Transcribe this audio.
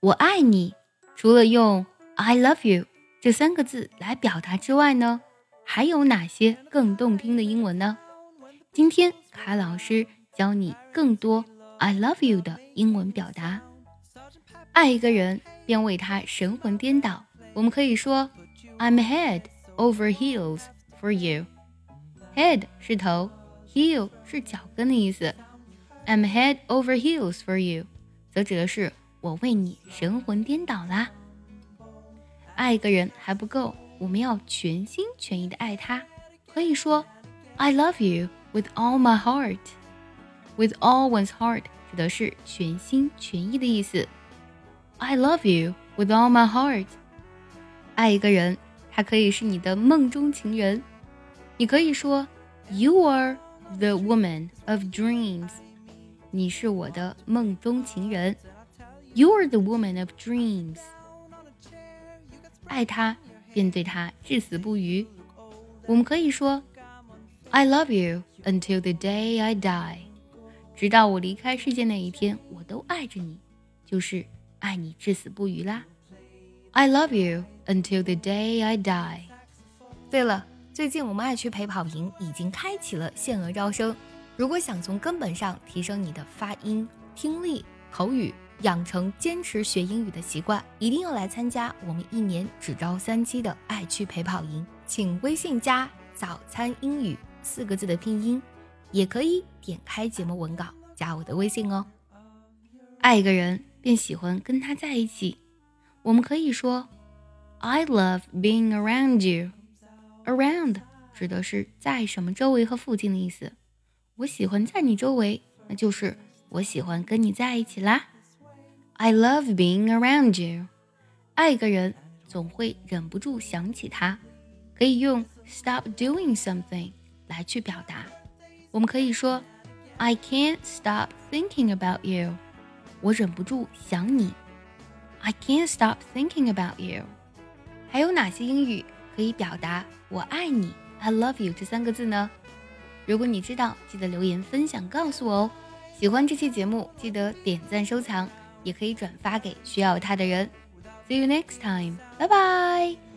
我爱你，除了用 I love you 这三个字来表达之外呢，还有哪些更动听的英文呢？今天卡老师教你更多 I love you 的英文表达。爱一个人便为他神魂颠倒，我们可以说 I'm head over heels for you。Head 是头，heel 是脚跟的意思。I'm head over heels for you，则指的是我为你神魂颠倒啦。爱一个人还不够，我们要全心全意的爱他。可以说，I love you with all my heart。With all one's heart 指的是全心全意的意思。I love you with all my heart。爱一个人，他可以是你的梦中情人。你可以说，You are the woman of dreams。你是我的梦中情人。You are the woman of dreams。爱他，便对他至死不渝。我们可以说，I love you until the day I die，直到我离开世界那一天，我都爱着你，就是爱你至死不渝啦。I love you until the day I die。对了，最近我们爱趣陪跑营已经开启了限额招生，如果想从根本上提升你的发音、听力、口语。养成坚持学英语的习惯，一定要来参加我们一年只招三期的爱趣陪跑营。请微信加“早餐英语”四个字的拼音，也可以点开节目文稿加我的微信哦。爱一个人便喜欢跟他在一起，我们可以说 “I love being around you”。Around 指的是在什么周围和附近的意思。我喜欢在你周围，那就是我喜欢跟你在一起啦。I love being around you。爱一个人总会忍不住想起他，可以用 stop doing something 来去表达。我们可以说 I can't stop thinking about you。我忍不住想你。I can't stop thinking about you。还有哪些英语可以表达我爱你 I love you 这三个字呢？如果你知道，记得留言分享告诉我哦。喜欢这期节目，记得点赞收藏。也可以转发给需要它的人。See you next time. 拜拜